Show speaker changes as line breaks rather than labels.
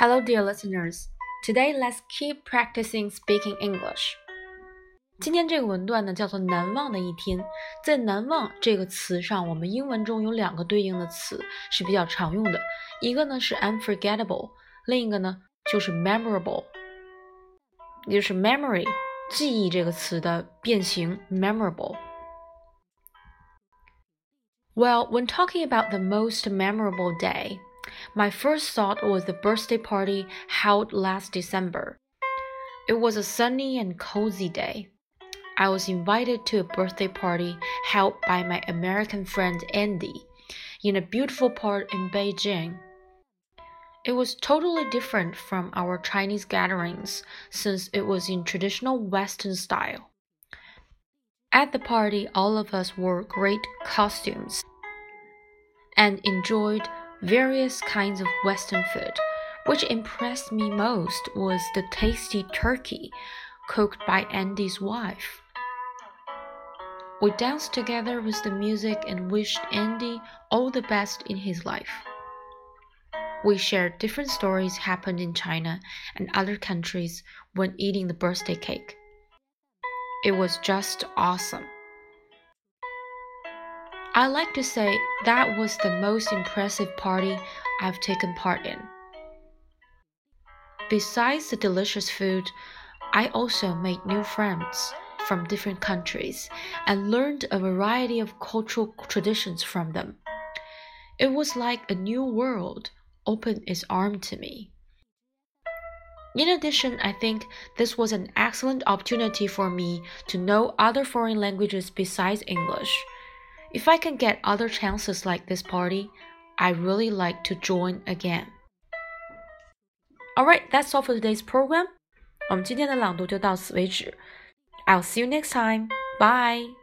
Hello, dear listeners. Today, let's keep practicing speaking English. 今天这个文段呢，叫做“难忘的一天”。在“难忘”这个词上，我们英文中有两个对应的词是比较常用的，一个呢是 unforgettable，另一个呢就是 memorable，也就是 memory 记忆这个词的变形 memorable。Well, when talking about the most memorable day, my first thought was the birthday party held last December. It was a sunny and cozy day. I was invited to a birthday party held by my American friend Andy in a beautiful part in Beijing. It was totally different from our Chinese gatherings since it was in traditional Western style. At the party, all of us wore great costumes and enjoyed various kinds of Western food. Which impressed me most was the tasty turkey cooked by Andy's wife. We danced together with the music and wished Andy all the best in his life. We shared different stories happened in China and other countries when eating the birthday cake. It was just awesome. I like to say that was the most impressive party I've taken part in. Besides the delicious food, I also made new friends from different countries and learned a variety of cultural traditions from them. It was like a new world opened its arm to me. In addition, I think this was an excellent opportunity for me to know other foreign languages besides English. If I can get other chances like this party, I really like to join again. Alright, that's all for today's program. 我们今天的朗读就到此为止。I'll see you next time. Bye.